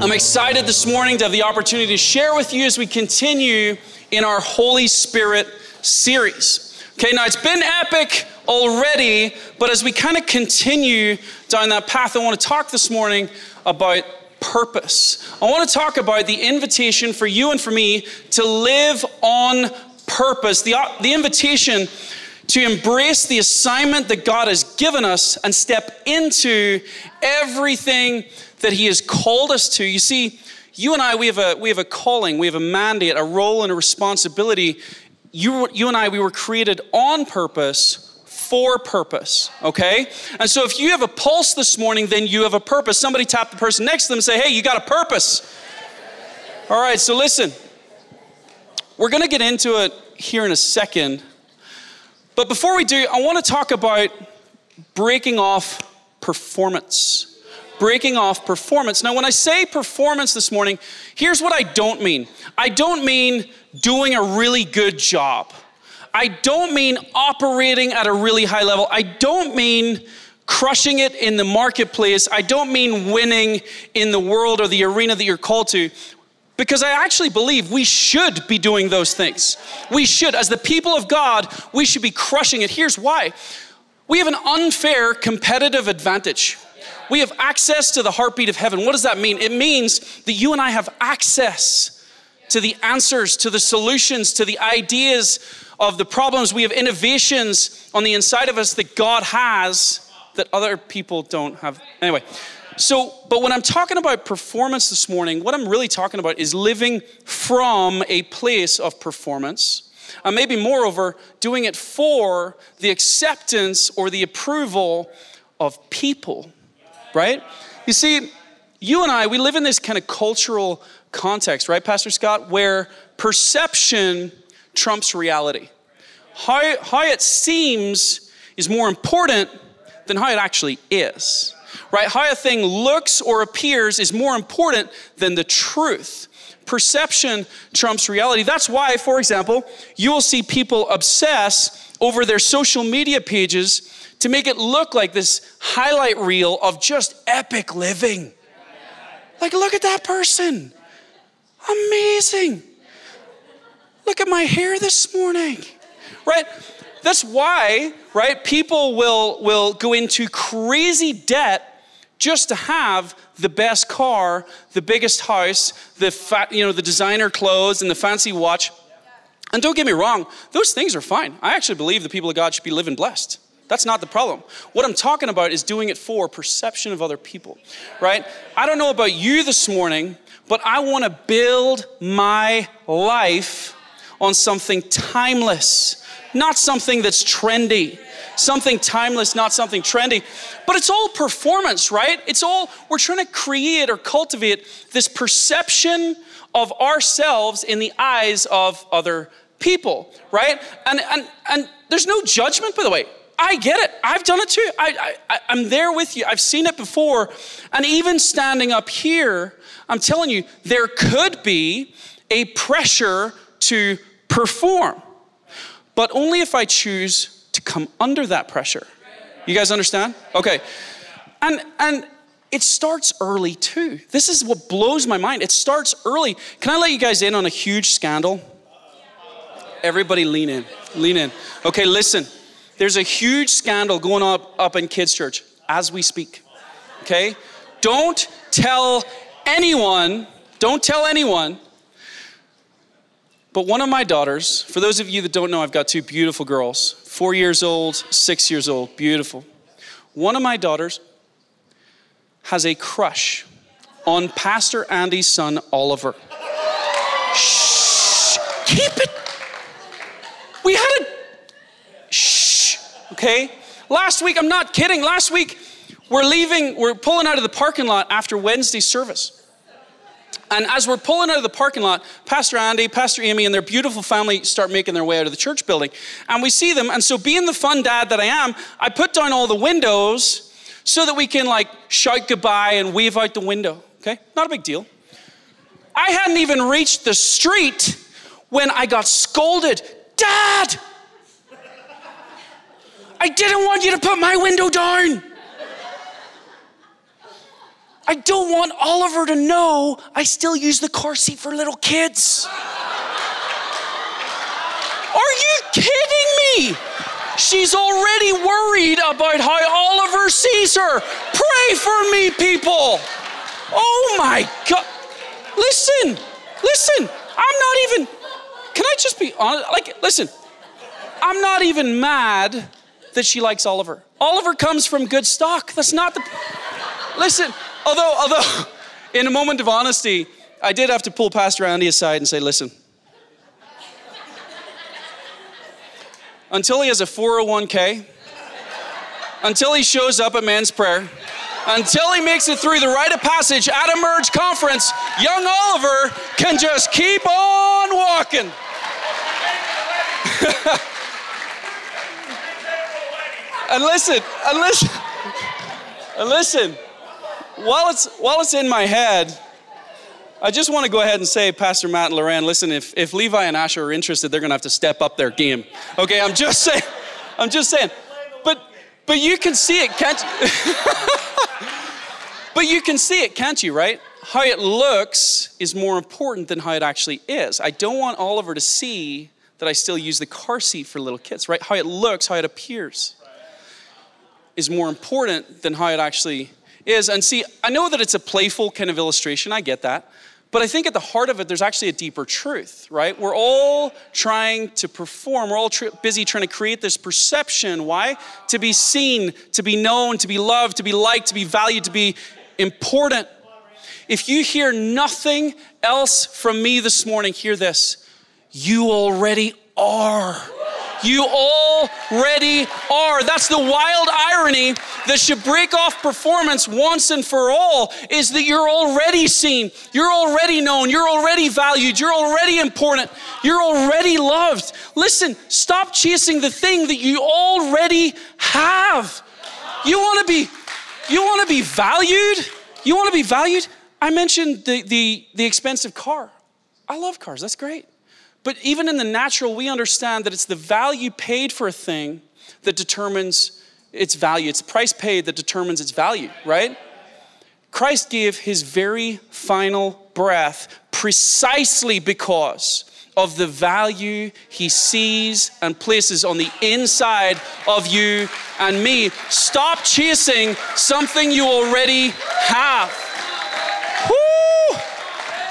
I'm excited this morning to have the opportunity to share with you as we continue in our Holy Spirit series. Okay, now it's been epic already, but as we kind of continue down that path, I want to talk this morning about purpose. I want to talk about the invitation for you and for me to live on purpose, the, the invitation to embrace the assignment that God has given us and step into everything that He has called us to. You see, you and I, we have a, we have a calling, we have a mandate, a role, and a responsibility. You, you and I, we were created on purpose for purpose, okay? And so if you have a pulse this morning, then you have a purpose. Somebody tap the person next to them and say, hey, you got a purpose. All right, so listen. We're gonna get into it here in a second. But before we do, I wanna talk about breaking off performance breaking off performance. Now, when I say performance this morning, here's what I don't mean I don't mean doing a really good job. I don't mean operating at a really high level. I don't mean crushing it in the marketplace. I don't mean winning in the world or the arena that you're called to. Because I actually believe we should be doing those things. We should. As the people of God, we should be crushing it. Here's why we have an unfair competitive advantage. We have access to the heartbeat of heaven. What does that mean? It means that you and I have access to the answers, to the solutions, to the ideas of the problems. We have innovations on the inside of us that God has that other people don't have. Anyway, so, but when I'm talking about performance this morning, what I'm really talking about is living from a place of performance. And maybe, moreover, doing it for the acceptance or the approval of people right? You see, you and I, we live in this kind of cultural context, right, Pastor Scott, where perception trumps reality. How, how it seems is more important than how it actually is, right? How a thing looks or appears is more important than the truth. Perception trumps reality. That's why, for example, you will see people obsess over their social media pages to make it look like this highlight reel of just epic living. Like, look at that person. Amazing. Look at my hair this morning. Right? That's why, right, people will, will go into crazy debt just to have the best car, the biggest house, the fat, you know, the designer clothes and the fancy watch. And don't get me wrong, those things are fine. I actually believe the people of God should be living blessed. That's not the problem. What I'm talking about is doing it for perception of other people, right? I don't know about you this morning, but I want to build my life on something timeless, not something that's trendy. Something timeless, not something trendy. But it's all performance, right? It's all, we're trying to create or cultivate this perception of ourselves in the eyes of other people, right? And, and, and there's no judgment, by the way. I get it. I've done it too. I, I, I'm there with you. I've seen it before. And even standing up here, I'm telling you, there could be a pressure to perform, but only if I choose to come under that pressure. You guys understand? Okay. And, and it starts early too. This is what blows my mind. It starts early. Can I let you guys in on a huge scandal? Everybody lean in. Lean in. Okay, listen. There's a huge scandal going up, up in kids' church as we speak. Okay? Don't tell anyone, don't tell anyone. But one of my daughters, for those of you that don't know, I've got two beautiful girls, four years old, six years old, beautiful. One of my daughters has a crush on Pastor Andy's son, Oliver. Shh, keep it. We had a okay? Last week, I'm not kidding, last week, we're leaving, we're pulling out of the parking lot after Wednesday service. And as we're pulling out of the parking lot, Pastor Andy, Pastor Amy, and their beautiful family start making their way out of the church building. And we see them. And so, being the fun dad that I am, I put down all the windows so that we can like shout goodbye and wave out the window. Okay? Not a big deal. I hadn't even reached the street when I got scolded. Dad! I didn't want you to put my window down. I don't want Oliver to know I still use the car seat for little kids. Are you kidding me? She's already worried about how Oliver sees her. Pray for me, people. Oh my God. Listen, listen. I'm not even, can I just be honest? Like, listen, I'm not even mad that she likes Oliver. Oliver comes from good stock. That's not the, listen, although, although, in a moment of honesty, I did have to pull Pastor Andy aside and say, listen, until he has a 401k, until he shows up at man's prayer, until he makes it through the rite of passage at a merge conference, young Oliver can just keep on walking. and listen, and listen, and listen while it's while it's in my head, I just want to go ahead and say, Pastor Matt and Loren, listen, if, if Levi and Asher are interested, they're gonna have to step up their game. Okay, I'm just saying, I'm just saying. But but you can see it, can't you? but you can see it, can't you, right? How it looks is more important than how it actually is. I don't want Oliver to see that I still use the car seat for little kids, right? How it looks, how it appears is more important than how it actually is, and see, I know that it's a playful kind of illustration, I get that. But I think at the heart of it, there's actually a deeper truth, right? We're all trying to perform. We're all tr- busy trying to create this perception. Why? To be seen, to be known, to be loved, to be liked, to be valued, to be important. If you hear nothing else from me this morning, hear this. You already are. You already are. That's the wild irony that should break off performance once and for all is that you're already seen, you're already known, you're already valued, you're already important, you're already loved. Listen, stop chasing the thing that you already have. You want to be you want to be valued? You want to be valued? I mentioned the, the, the expensive car. I love cars, that's great. But even in the natural, we understand that it's the value paid for a thing that determines its value. It's price paid that determines its value, right? Christ gave his very final breath precisely because of the value he sees and places on the inside of you and me. Stop chasing something you already have.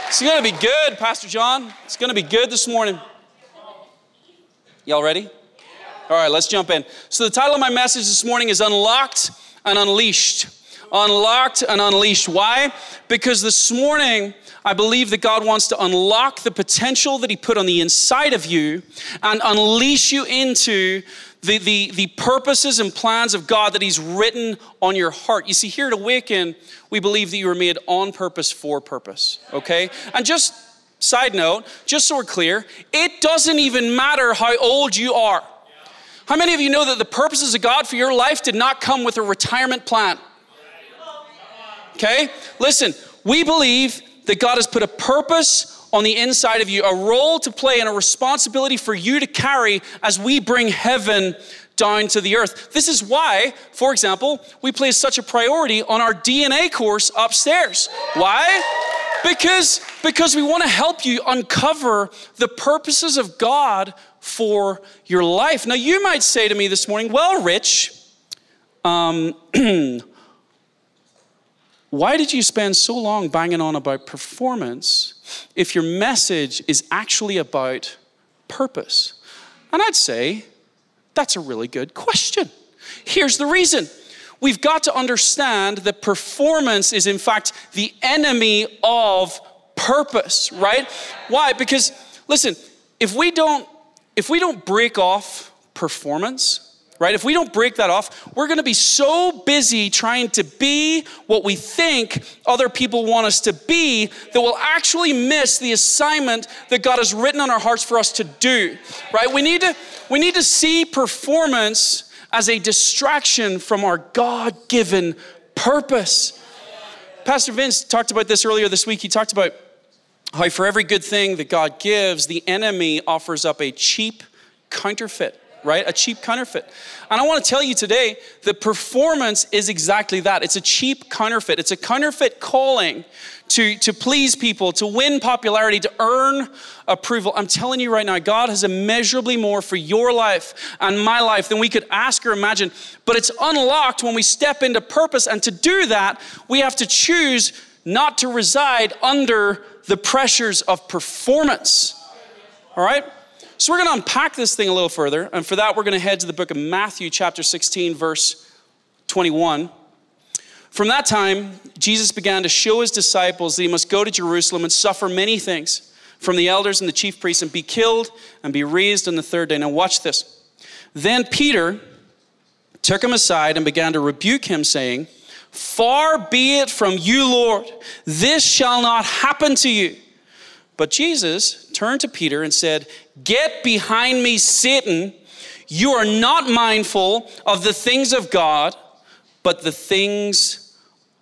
It's going to be good, Pastor John. It's going to be good this morning. Y'all ready? All right, let's jump in. So, the title of my message this morning is Unlocked and Unleashed. Unlocked and Unleashed. Why? Because this morning, I believe that God wants to unlock the potential that He put on the inside of you and unleash you into the, the, the purposes and plans of God that He's written on your heart. You see, here at Awaken, we believe that you were made on purpose for purpose, okay? And just side note, just so we're clear, it doesn't even matter how old you are. How many of you know that the purposes of God for your life did not come with a retirement plan? Okay? Listen, we believe that God has put a purpose on the inside of you, a role to play and a responsibility for you to carry as we bring heaven down to the earth. This is why, for example, we place such a priority on our DNA course upstairs. Why? Because, because we want to help you uncover the purposes of God for your life. Now, you might say to me this morning, well, Rich, um, why did you spend so long banging on about performance if your message is actually about purpose? And I'd say, that's a really good question. Here's the reason. We've got to understand that performance is, in fact, the enemy of purpose, right? Why? Because, listen, if we don't, if we don't break off performance, right? If we don't break that off, we're going to be so busy trying to be what we think other people want us to be that we'll actually miss the assignment that God has written on our hearts for us to do, right? We need to we need to see performance as a distraction from our God-given purpose. Pastor Vince talked about this earlier this week. He talked about how for every good thing that God gives, the enemy offers up a cheap counterfeit right? A cheap counterfeit. And I want to tell you today that performance is exactly that. It's a cheap counterfeit. It's a counterfeit calling to, to please people, to win popularity, to earn approval. I'm telling you right now, God has immeasurably more for your life and my life than we could ask or imagine. But it's unlocked when we step into purpose. And to do that, we have to choose not to reside under the pressures of performance. All right? So we're going to unpack this thing a little further. And for that, we're going to head to the book of Matthew, chapter 16, verse 21. From that time, Jesus began to show his disciples that he must go to Jerusalem and suffer many things from the elders and the chief priests and be killed and be raised on the third day. Now, watch this. Then Peter took him aside and began to rebuke him, saying, Far be it from you, Lord, this shall not happen to you. But Jesus turned to Peter and said, Get behind me, Satan. You are not mindful of the things of God, but the things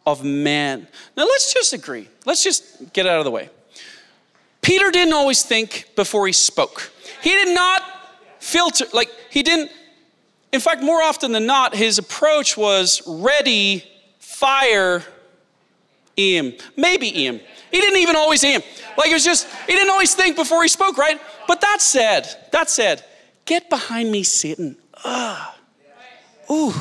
of man. Now let's just agree. Let's just get out of the way. Peter didn't always think before he spoke. He did not filter, like, he didn't, in fact, more often than not, his approach was ready, fire, aim. Maybe aim. He didn't even always aim. Like it was just, he didn't always think before he spoke, right? But that said, that said, get behind me, Satan. Ugh. Ooh,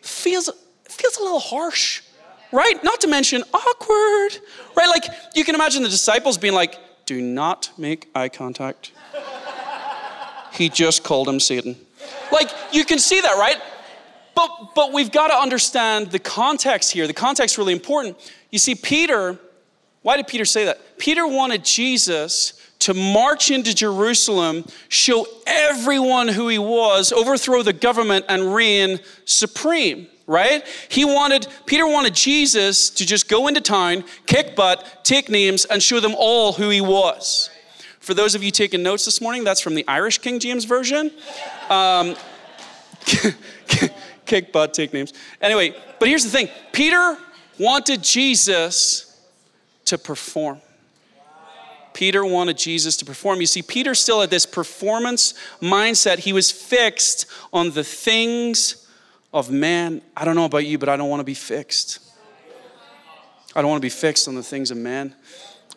feels, feels a little harsh, right? Not to mention awkward, right? Like you can imagine the disciples being like, do not make eye contact. he just called him Satan. Like you can see that, right? But, but we've got to understand the context here. The context really important. You see, Peter, why did Peter say that? Peter wanted Jesus to march into Jerusalem, show everyone who he was, overthrow the government, and reign supreme, right? He wanted, Peter wanted Jesus to just go into town, kick butt, take names, and show them all who he was. For those of you taking notes this morning, that's from the Irish King James Version. Um, kick butt, take names. Anyway, but here's the thing Peter wanted Jesus to perform. Peter wanted Jesus to perform. You see, Peter still had this performance mindset. He was fixed on the things of man. I don't know about you, but I don't want to be fixed. I don't want to be fixed on the things of man.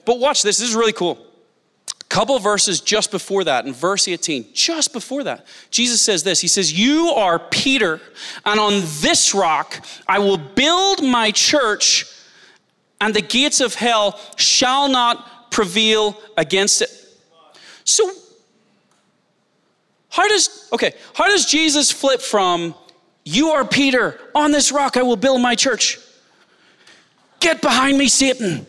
But watch this, this is really cool. A Couple verses just before that, in verse 18, just before that, Jesus says this He says, You are Peter, and on this rock I will build my church, and the gates of hell shall not prevail against it. So, how does, okay, how does Jesus flip from, you are Peter, on this rock I will build my church? Get behind me, Satan.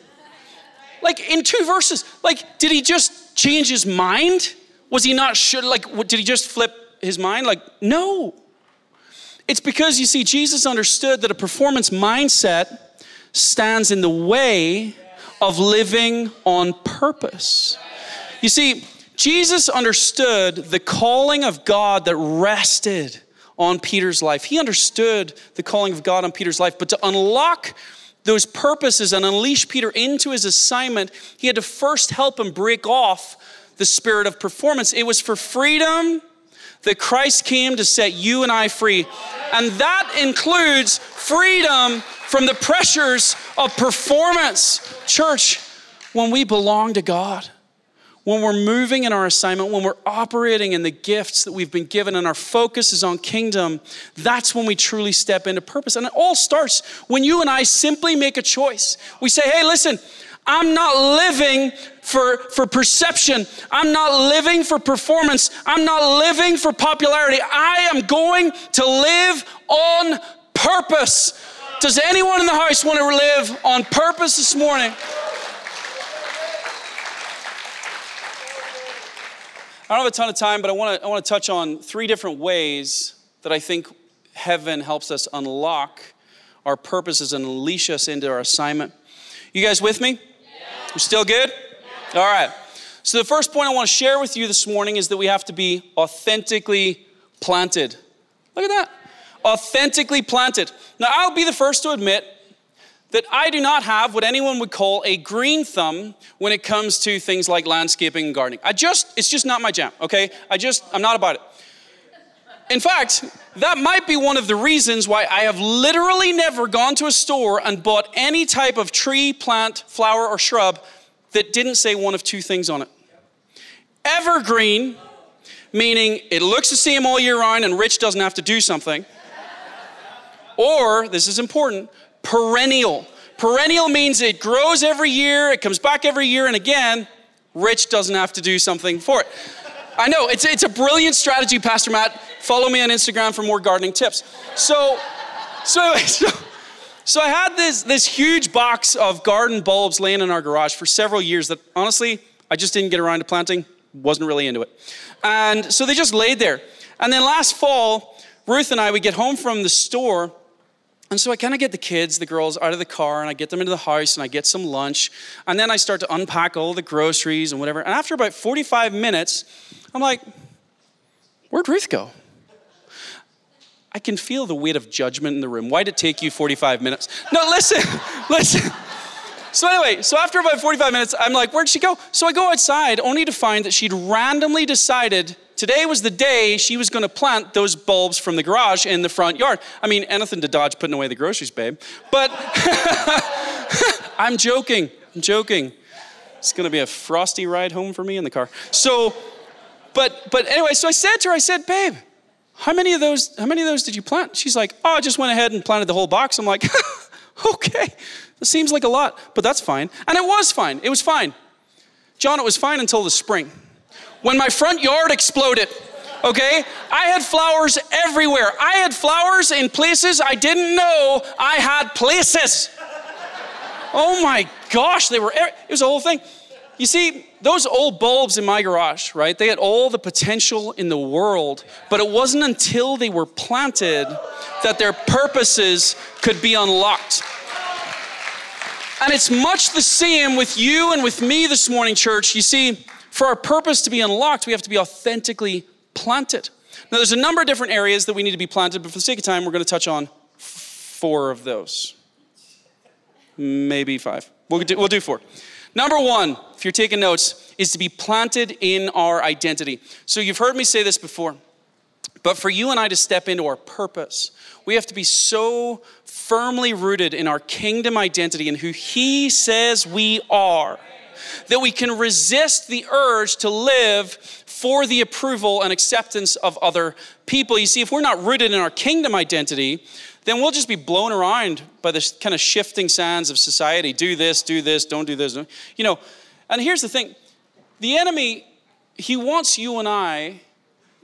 Like in two verses, like, did he just change his mind? Was he not sure? Like, did he just flip his mind? Like, no. It's because you see, Jesus understood that a performance mindset stands in the way of living on purpose. You see, Jesus understood the calling of God that rested on Peter's life. He understood the calling of God on Peter's life, but to unlock those purposes and unleash Peter into his assignment, he had to first help him break off the spirit of performance. It was for freedom that Christ came to set you and I free. And that includes freedom from the pressures of performance. Church, when we belong to God, when we're moving in our assignment, when we're operating in the gifts that we've been given and our focus is on kingdom, that's when we truly step into purpose. And it all starts when you and I simply make a choice. We say, hey, listen, I'm not living for, for perception. I'm not living for performance. I'm not living for popularity. I am going to live on purpose. Does anyone in the house want to live on purpose this morning? I don't have a ton of time, but I want to, I want to touch on three different ways that I think heaven helps us unlock our purposes and unleash us into our assignment. You guys with me? Yeah. You still good? Yeah. All right. So, the first point I want to share with you this morning is that we have to be authentically planted. Look at that. Authentically planted. Now, I'll be the first to admit that I do not have what anyone would call a green thumb when it comes to things like landscaping and gardening. I just, it's just not my jam, okay? I just, I'm not about it. In fact, that might be one of the reasons why I have literally never gone to a store and bought any type of tree, plant, flower, or shrub that didn't say one of two things on it. Evergreen, meaning it looks the same all year round and Rich doesn't have to do something. Or, this is important, perennial. Perennial means it grows every year, it comes back every year, and again, Rich doesn't have to do something for it. I know, it's, it's a brilliant strategy, Pastor Matt. Follow me on Instagram for more gardening tips. So, so so, so I had this, this huge box of garden bulbs laying in our garage for several years that honestly, I just didn't get around to planting, wasn't really into it. And so they just laid there. And then last fall, Ruth and I, we get home from the store and so I kind of get the kids, the girls, out of the car and I get them into the house and I get some lunch. And then I start to unpack all the groceries and whatever. And after about 45 minutes, I'm like, where'd Ruth go? I can feel the weight of judgment in the room. Why'd it take you 45 minutes? No, listen, listen. So, anyway, so after about 45 minutes, I'm like, where'd she go? So I go outside only to find that she'd randomly decided today was the day she was going to plant those bulbs from the garage in the front yard. I mean, anything to dodge putting away the groceries, babe. But I'm joking. I'm joking. It's going to be a frosty ride home for me in the car. So, but but anyway, so I said to her, I said, babe, how many of those how many of those did you plant? She's like, oh, I just went ahead and planted the whole box. I'm like, okay, that seems like a lot, but that's fine. And it was fine. It was fine. John, it was fine until the spring when my front yard exploded. Okay? I had flowers everywhere. I had flowers in places I didn't know I had places. Oh my gosh, they were, it was a whole thing. You see, those old bulbs in my garage, right? They had all the potential in the world, but it wasn't until they were planted that their purposes could be unlocked. And it's much the same with you and with me this morning, church. You see, for our purpose to be unlocked, we have to be authentically planted. Now, there's a number of different areas that we need to be planted, but for the sake of time, we're going to touch on four of those. Maybe five. We'll do, we'll do four. Number one, if you're taking notes, is to be planted in our identity. So you've heard me say this before, but for you and I to step into our purpose, we have to be so firmly rooted in our kingdom identity and who He says we are that we can resist the urge to live for the approval and acceptance of other people. You see, if we're not rooted in our kingdom identity, then we'll just be blown around by the kind of shifting sands of society. Do this, do this, don't do this. You know, and here's the thing the enemy, he wants you and I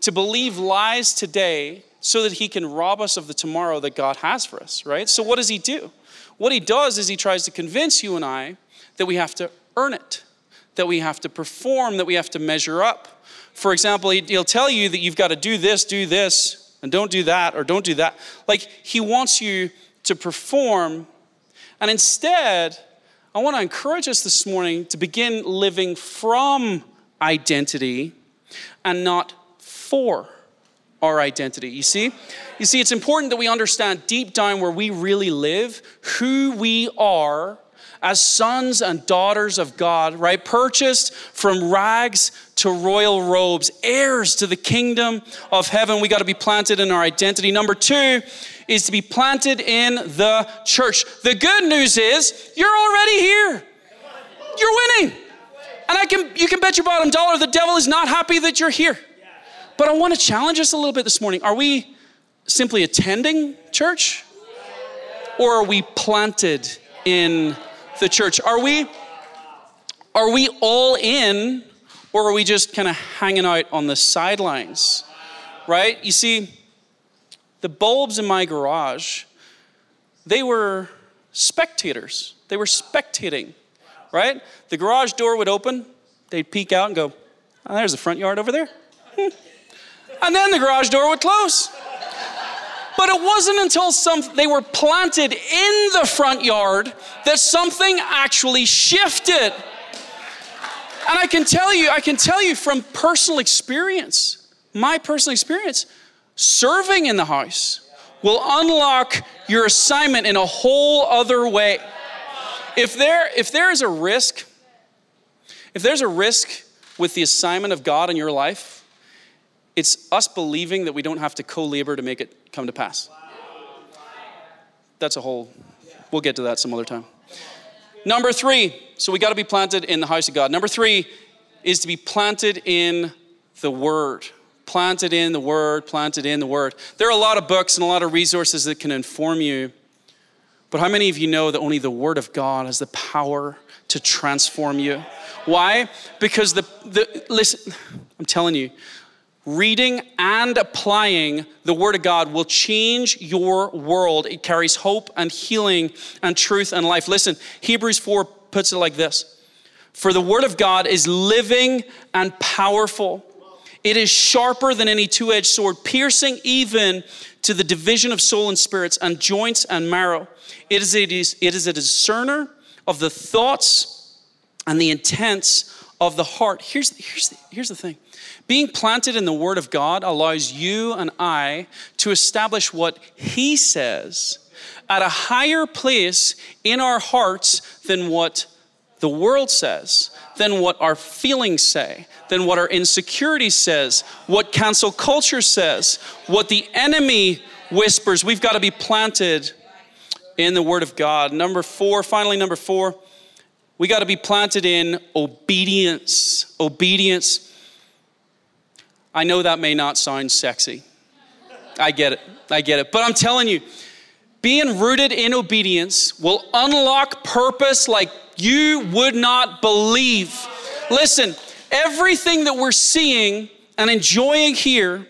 to believe lies today so that he can rob us of the tomorrow that God has for us, right? So, what does he do? What he does is he tries to convince you and I that we have to earn it, that we have to perform, that we have to measure up. For example, he'll tell you that you've got to do this, do this, and don't do that, or don't do that. Like, he wants you to perform. And instead, I want to encourage us this morning to begin living from identity and not for our identity. You see? You see, it's important that we understand deep down where we really live, who we are as sons and daughters of God, right? Purchased from rags to royal robes, heirs to the kingdom of heaven. We got to be planted in our identity. Number two is to be planted in the church. The good news is you're already here. You're winning. And I can you can bet your bottom dollar the devil is not happy that you're here. But I want to challenge us a little bit this morning. Are we simply attending church? Or are we planted in the church? Are we are we all in or are we just kind of hanging out on the sidelines? Right? You see, the bulbs in my garage, they were spectators. They were spectating, right? The garage door would open, they'd peek out and go, oh, there's the front yard over there. And then the garage door would close. But it wasn't until some, they were planted in the front yard that something actually shifted. And I can tell you, I can tell you from personal experience, my personal experience, serving in the house will unlock your assignment in a whole other way. If there, if there is a risk, if there's a risk with the assignment of God in your life, it's us believing that we don't have to co labor to make it come to pass. That's a whole, we'll get to that some other time. Number three, so we got to be planted in the house of God. Number three is to be planted in the Word. Planted in the Word, planted in the Word. There are a lot of books and a lot of resources that can inform you. But how many of you know that only the Word of God has the power to transform you? Why? Because the, the listen, I'm telling you, reading and applying the Word of God will change your world. It carries hope and healing and truth and life. Listen, Hebrews 4 puts it like this For the Word of God is living and powerful. It is sharper than any two edged sword, piercing even to the division of soul and spirits and joints and marrow. It is, it is, it is a discerner of the thoughts and the intents of the heart. Here's, here's, the, here's the thing being planted in the Word of God allows you and I to establish what He says at a higher place in our hearts than what the world says, than what our feelings say, than what our insecurity says, what cancel culture says, what the enemy whispers. We've got to be planted in the Word of God. Number four, finally, number four, we got to be planted in obedience. Obedience. I know that may not sound sexy. I get it. I get it. But I'm telling you, being rooted in obedience will unlock purpose like you would not believe. Listen, everything that we're seeing and enjoying here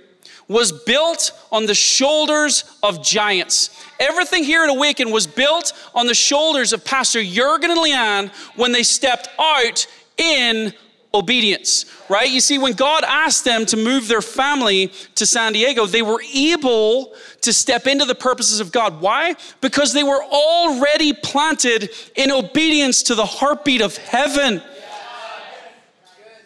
was built on the shoulders of giants. Everything here at Awaken was built on the shoulders of Pastor Jurgen and Leanne when they stepped out in obedience, right? You see, when God asked them to move their family to San Diego, they were able to step into the purposes of God. Why? Because they were already planted in obedience to the heartbeat of heaven.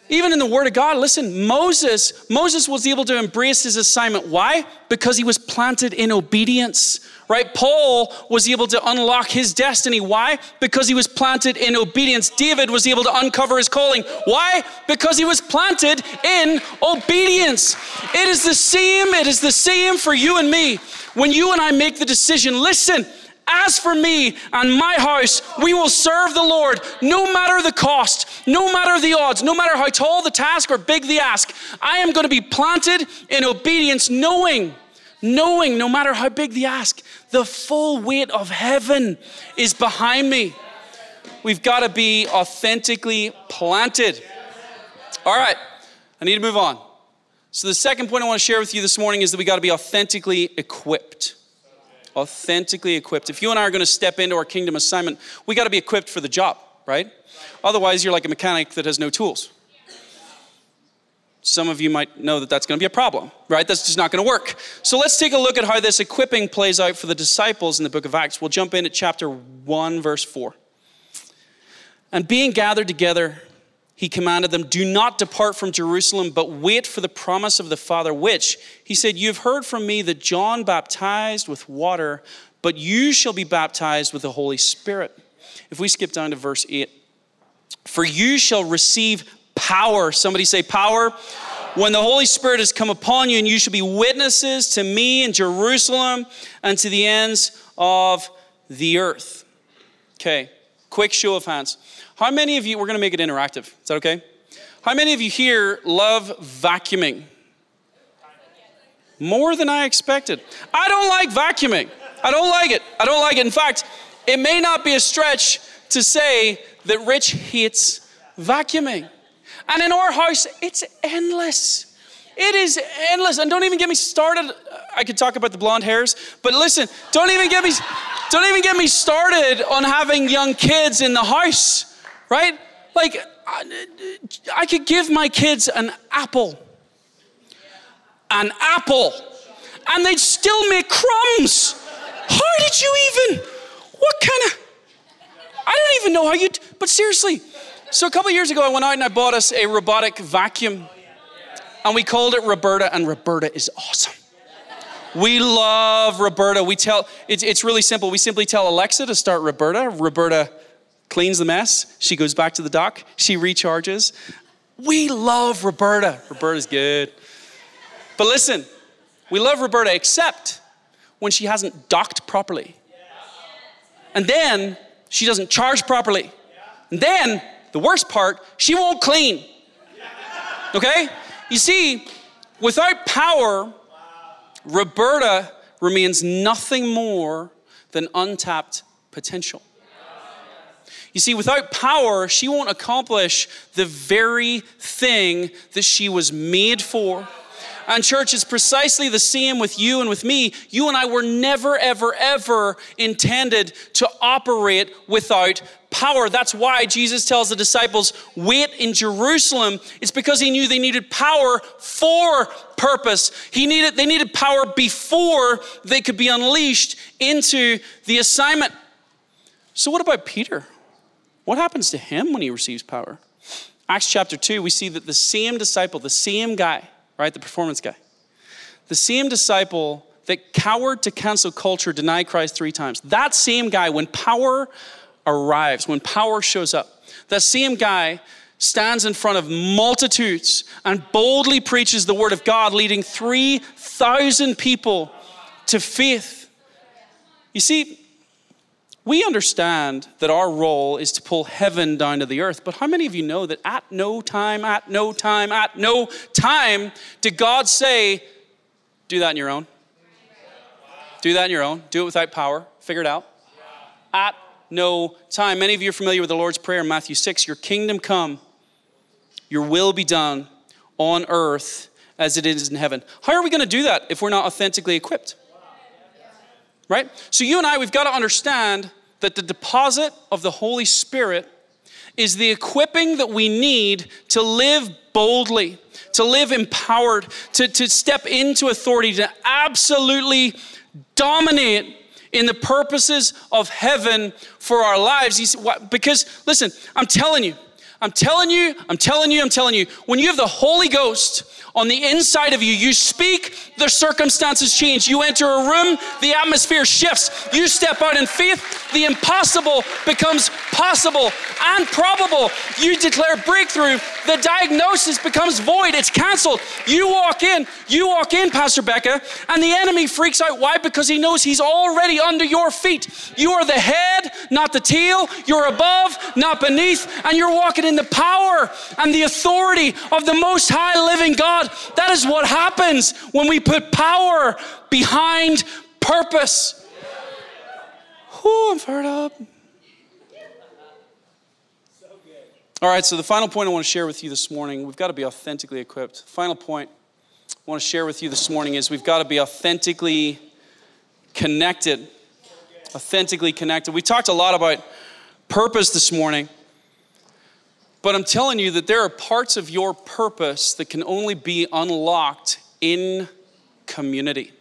Even in the Word of God, listen, Moses, Moses was able to embrace his assignment. Why? Because he was planted in obedience right? Paul was able to unlock his destiny. Why? Because he was planted in obedience. David was able to uncover his calling. Why? Because he was planted in obedience. It is the same, it is the same for you and me. When you and I make the decision, listen, as for me and my house, we will serve the Lord no matter the cost, no matter the odds, no matter how tall the task or big the ask. I am going to be planted in obedience, knowing knowing no matter how big the ask, the full weight of heaven is behind me. We've got to be authentically planted. All right, I need to move on. So, the second point I want to share with you this morning is that we got to be authentically equipped. Authentically equipped. If you and I are going to step into our kingdom assignment, we got to be equipped for the job, right? Otherwise, you're like a mechanic that has no tools some of you might know that that's going to be a problem, right? That's just not going to work. So let's take a look at how this equipping plays out for the disciples in the book of Acts. We'll jump in at chapter 1, verse 4. And being gathered together, he commanded them, Do not depart from Jerusalem, but wait for the promise of the Father, which he said, You've heard from me that John baptized with water, but you shall be baptized with the Holy Spirit. If we skip down to verse 8, for you shall receive power. Somebody say, power. When the Holy Spirit has come upon you, and you shall be witnesses to me in Jerusalem and to the ends of the earth. Okay, quick show of hands. How many of you, we're gonna make it interactive. Is that okay? How many of you here love vacuuming? More than I expected. I don't like vacuuming. I don't like it. I don't like it. In fact, it may not be a stretch to say that Rich hates vacuuming. And in our house, it's endless. It is endless. And don't even get me started. I could talk about the blonde hairs, but listen, don't even get me don't even get me started on having young kids in the house, right? Like I could give my kids an apple. An apple. and they'd still make crumbs. How did you even? What kind of? I don't even know how you. But seriously, so a couple years ago, I went out and I bought us a robotic vacuum, and we called it Roberta, and Roberta is awesome. We love Roberta. We tell it's, it's really simple. We simply tell Alexa to start Roberta. Roberta cleans the mess. She goes back to the dock. She recharges. We love Roberta. Roberta's good. But listen, we love Roberta except when she hasn't docked properly. And then she doesn't charge properly. And then, the worst part, she won't clean. Okay? You see, without power, Roberta remains nothing more than untapped potential. You see, without power, she won't accomplish the very thing that she was made for. And, church, is precisely the same with you and with me. You and I were never, ever, ever intended to operate without power. That's why Jesus tells the disciples, wait in Jerusalem. It's because he knew they needed power for purpose. He needed, they needed power before they could be unleashed into the assignment. So, what about Peter? What happens to him when he receives power? Acts chapter 2, we see that the same disciple, the same guy, right? The performance guy. The same disciple that cowered to cancel culture, denied Christ three times. That same guy, when power arrives, when power shows up, that same guy stands in front of multitudes and boldly preaches the word of God, leading 3,000 people to faith. You see, we understand that our role is to pull heaven down to the earth, but how many of you know that at no time, at no time, at no time did God say, do that on your own? Do that on your own. Do it without power. Figure it out. At no time. Many of you are familiar with the Lord's Prayer in Matthew 6 Your kingdom come, your will be done on earth as it is in heaven. How are we going to do that if we're not authentically equipped? Right? So, you and I, we've got to understand that the deposit of the Holy Spirit is the equipping that we need to live boldly, to live empowered, to, to step into authority, to absolutely dominate in the purposes of heaven for our lives. Because, listen, I'm telling you, I'm telling you, I'm telling you, I'm telling you, when you have the Holy Ghost on the inside of you, you speak, the circumstances change. You enter a room, the atmosphere shifts. You step out in faith, the impossible becomes possible and probable. You declare breakthrough, the diagnosis becomes void, it's canceled. You walk in, you walk in, Pastor Becca, and the enemy freaks out. Why? Because he knows he's already under your feet. You are the head, not the tail. You're above, not beneath, and you're walking in the power and the authority of the Most High living God. That is what happens when we put power behind purpose. I'm fired up. All right, so the final point I want to share with you this morning, we've got to be authentically equipped. Final point I want to share with you this morning is we've got to be authentically connected. Authentically connected. We talked a lot about purpose this morning. But I'm telling you that there are parts of your purpose that can only be unlocked in community.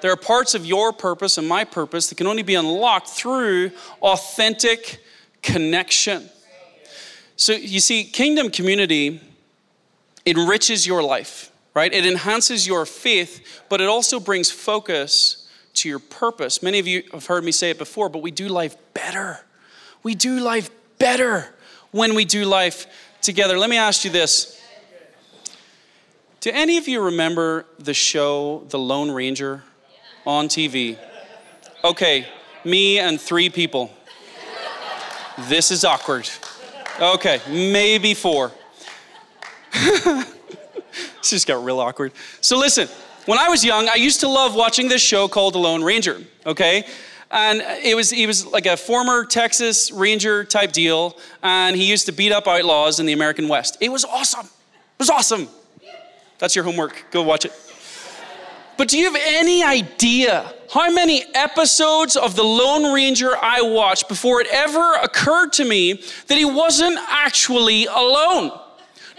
There are parts of your purpose and my purpose that can only be unlocked through authentic connection. So you see, kingdom community enriches your life, right? It enhances your faith, but it also brings focus to your purpose. Many of you have heard me say it before, but we do life better. We do life better when we do life together. Let me ask you this Do any of you remember the show The Lone Ranger on TV? Okay, me and three people. This is awkward. Okay, maybe four. this just got real awkward. So, listen, when I was young, I used to love watching this show called The Lone Ranger, okay? And it was he was like a former Texas Ranger type deal, and he used to beat up outlaws in the American West. It was awesome. It was awesome. That's your homework. Go watch it. But do you have any idea how many episodes of The Lone Ranger I watched before it ever occurred to me that he wasn't actually alone?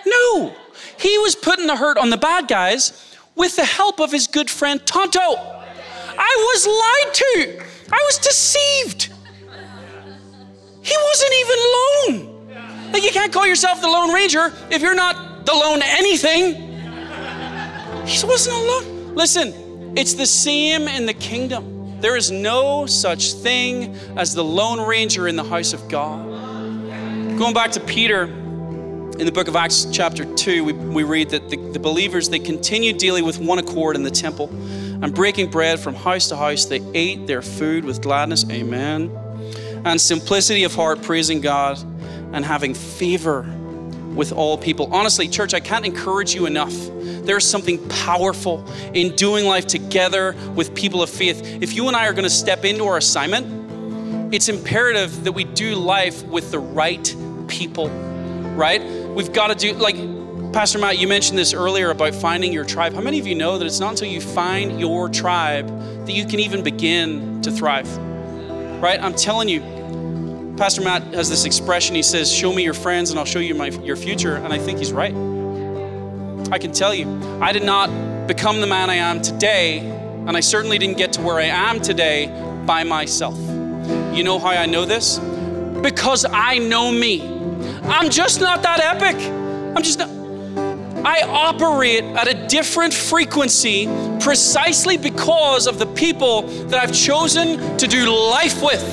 No, he was putting the hurt on the bad guys with the help of his good friend Tonto. I was lied to, I was deceived. He wasn't even lone. Like, you can't call yourself the Lone Ranger if you're not the lone anything. He wasn't alone. Listen, it's the same in the kingdom. There is no such thing as the Lone Ranger in the house of God. Going back to Peter, in the book of Acts, chapter 2, we, we read that the, the believers, they continued daily with one accord in the temple and breaking bread from house to house. They ate their food with gladness, amen, and simplicity of heart, praising God and having favor with all people. Honestly, church, I can't encourage you enough. There's something powerful in doing life together with people of faith. If you and I are going to step into our assignment, it's imperative that we do life with the right people, right? We've got to do, like, Pastor Matt, you mentioned this earlier about finding your tribe. How many of you know that it's not until you find your tribe that you can even begin to thrive? Right? I'm telling you, Pastor Matt has this expression. He says, Show me your friends and I'll show you my, your future. And I think he's right. I can tell you, I did not become the man I am today, and I certainly didn't get to where I am today by myself. You know how I know this? Because I know me. I'm just not that epic. I'm just not. I operate at a different frequency precisely because of the people that I've chosen to do life with.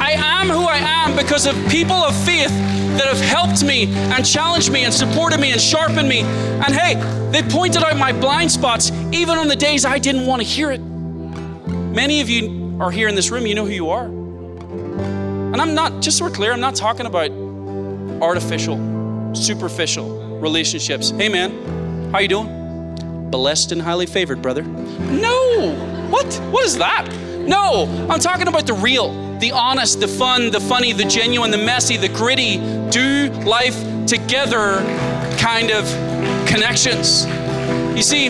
I am who I am because of people of faith that have helped me and challenged me and supported me and sharpened me. And hey, they pointed out my blind spots even on the days I didn't want to hear it. Many of you are here in this room, you know who you are. And I'm not, just so we're clear, I'm not talking about artificial, superficial relationships. Hey man, how you doing? Blessed and highly favored, brother. No. What? What is that? No, I'm talking about the real, the honest, the fun, the funny, the genuine, the messy, the gritty, do life together kind of connections. You see,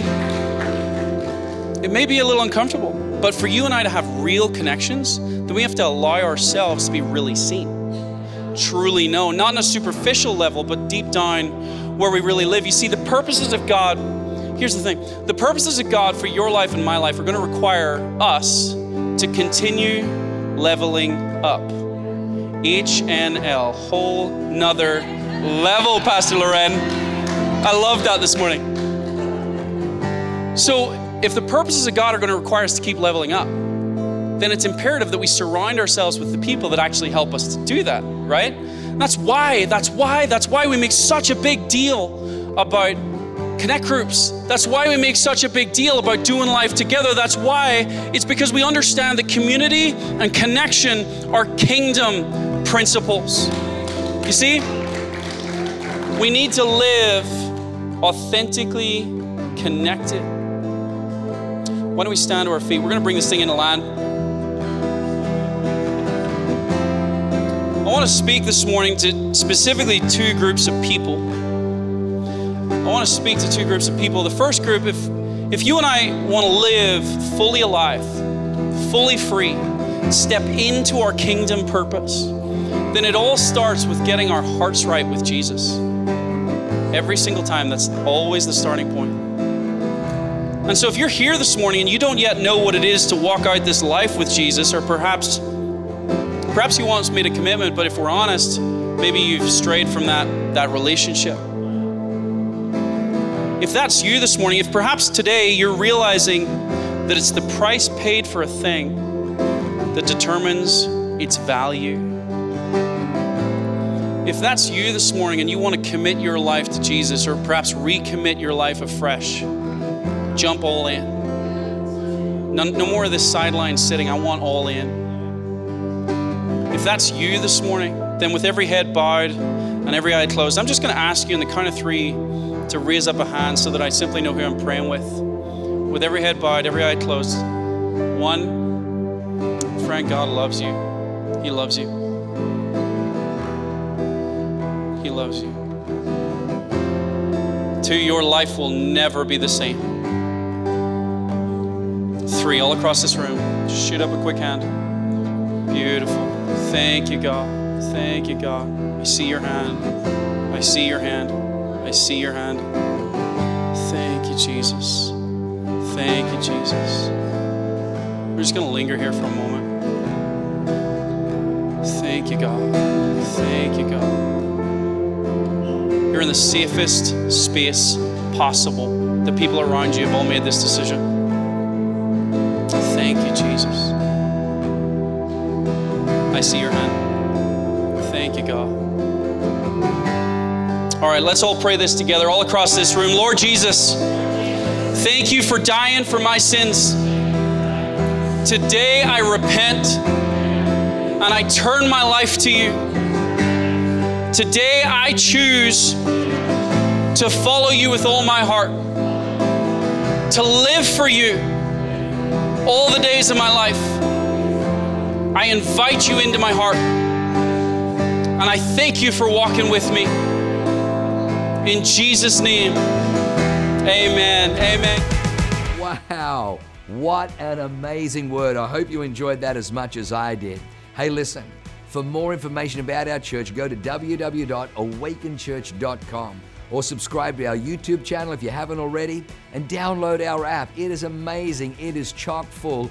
it may be a little uncomfortable, but for you and I to have real connections, then we have to allow ourselves to be really seen truly known, not on a superficial level, but deep down where we really live. You see, the purposes of God, here's the thing the purposes of God for your life and my life are going to require us to continue leveling up. HNL, whole nother level, Pastor Loren. I love that this morning. So, if the purposes of God are going to require us to keep leveling up, then it's imperative that we surround ourselves with the people that actually help us to do that, right? And that's why, that's why, that's why we make such a big deal about connect groups. That's why we make such a big deal about doing life together. That's why it's because we understand that community and connection are kingdom principles. You see, we need to live authentically connected. Why don't we stand to our feet? We're going to bring this thing into line. Want to speak this morning to specifically two groups of people. I want to speak to two groups of people. The first group, if if you and I want to live fully alive, fully free, step into our kingdom purpose, then it all starts with getting our hearts right with Jesus. Every single time, that's always the starting point. And so, if you're here this morning and you don't yet know what it is to walk out this life with Jesus, or perhaps Perhaps He wants made a commitment, but if we're honest, maybe you've strayed from that, that relationship. If that's you this morning, if perhaps today you're realizing that it's the price paid for a thing that determines its value. If that's you this morning and you want to commit your life to Jesus or perhaps recommit your life afresh, jump all in. No, no more of this sideline sitting. I want all in. If that's you this morning, then with every head bowed and every eye closed, I'm just going to ask you in the count of three to raise up a hand so that I simply know who I'm praying with. With every head bowed, every eye closed. One, friend, God loves you. He loves you. He loves you. Two, your life will never be the same. Three, all across this room, just shoot up a quick hand. Beautiful. Thank you, God. Thank you, God. I see your hand. I see your hand. I see your hand. Thank you, Jesus. Thank you, Jesus. We're just going to linger here for a moment. Thank you, God. Thank you, God. You're in the safest space possible. The people around you have all made this decision. Thank you, Jesus. See your hand. Thank you, God. All right, let's all pray this together, all across this room. Lord Jesus, thank you for dying for my sins. Today I repent and I turn my life to you. Today I choose to follow you with all my heart, to live for you all the days of my life. I invite you into my heart. And I thank you for walking with me. In Jesus' name, amen. Amen. Wow, what an amazing word. I hope you enjoyed that as much as I did. Hey, listen, for more information about our church, go to www.awakenchurch.com or subscribe to our YouTube channel if you haven't already and download our app. It is amazing. It is chock full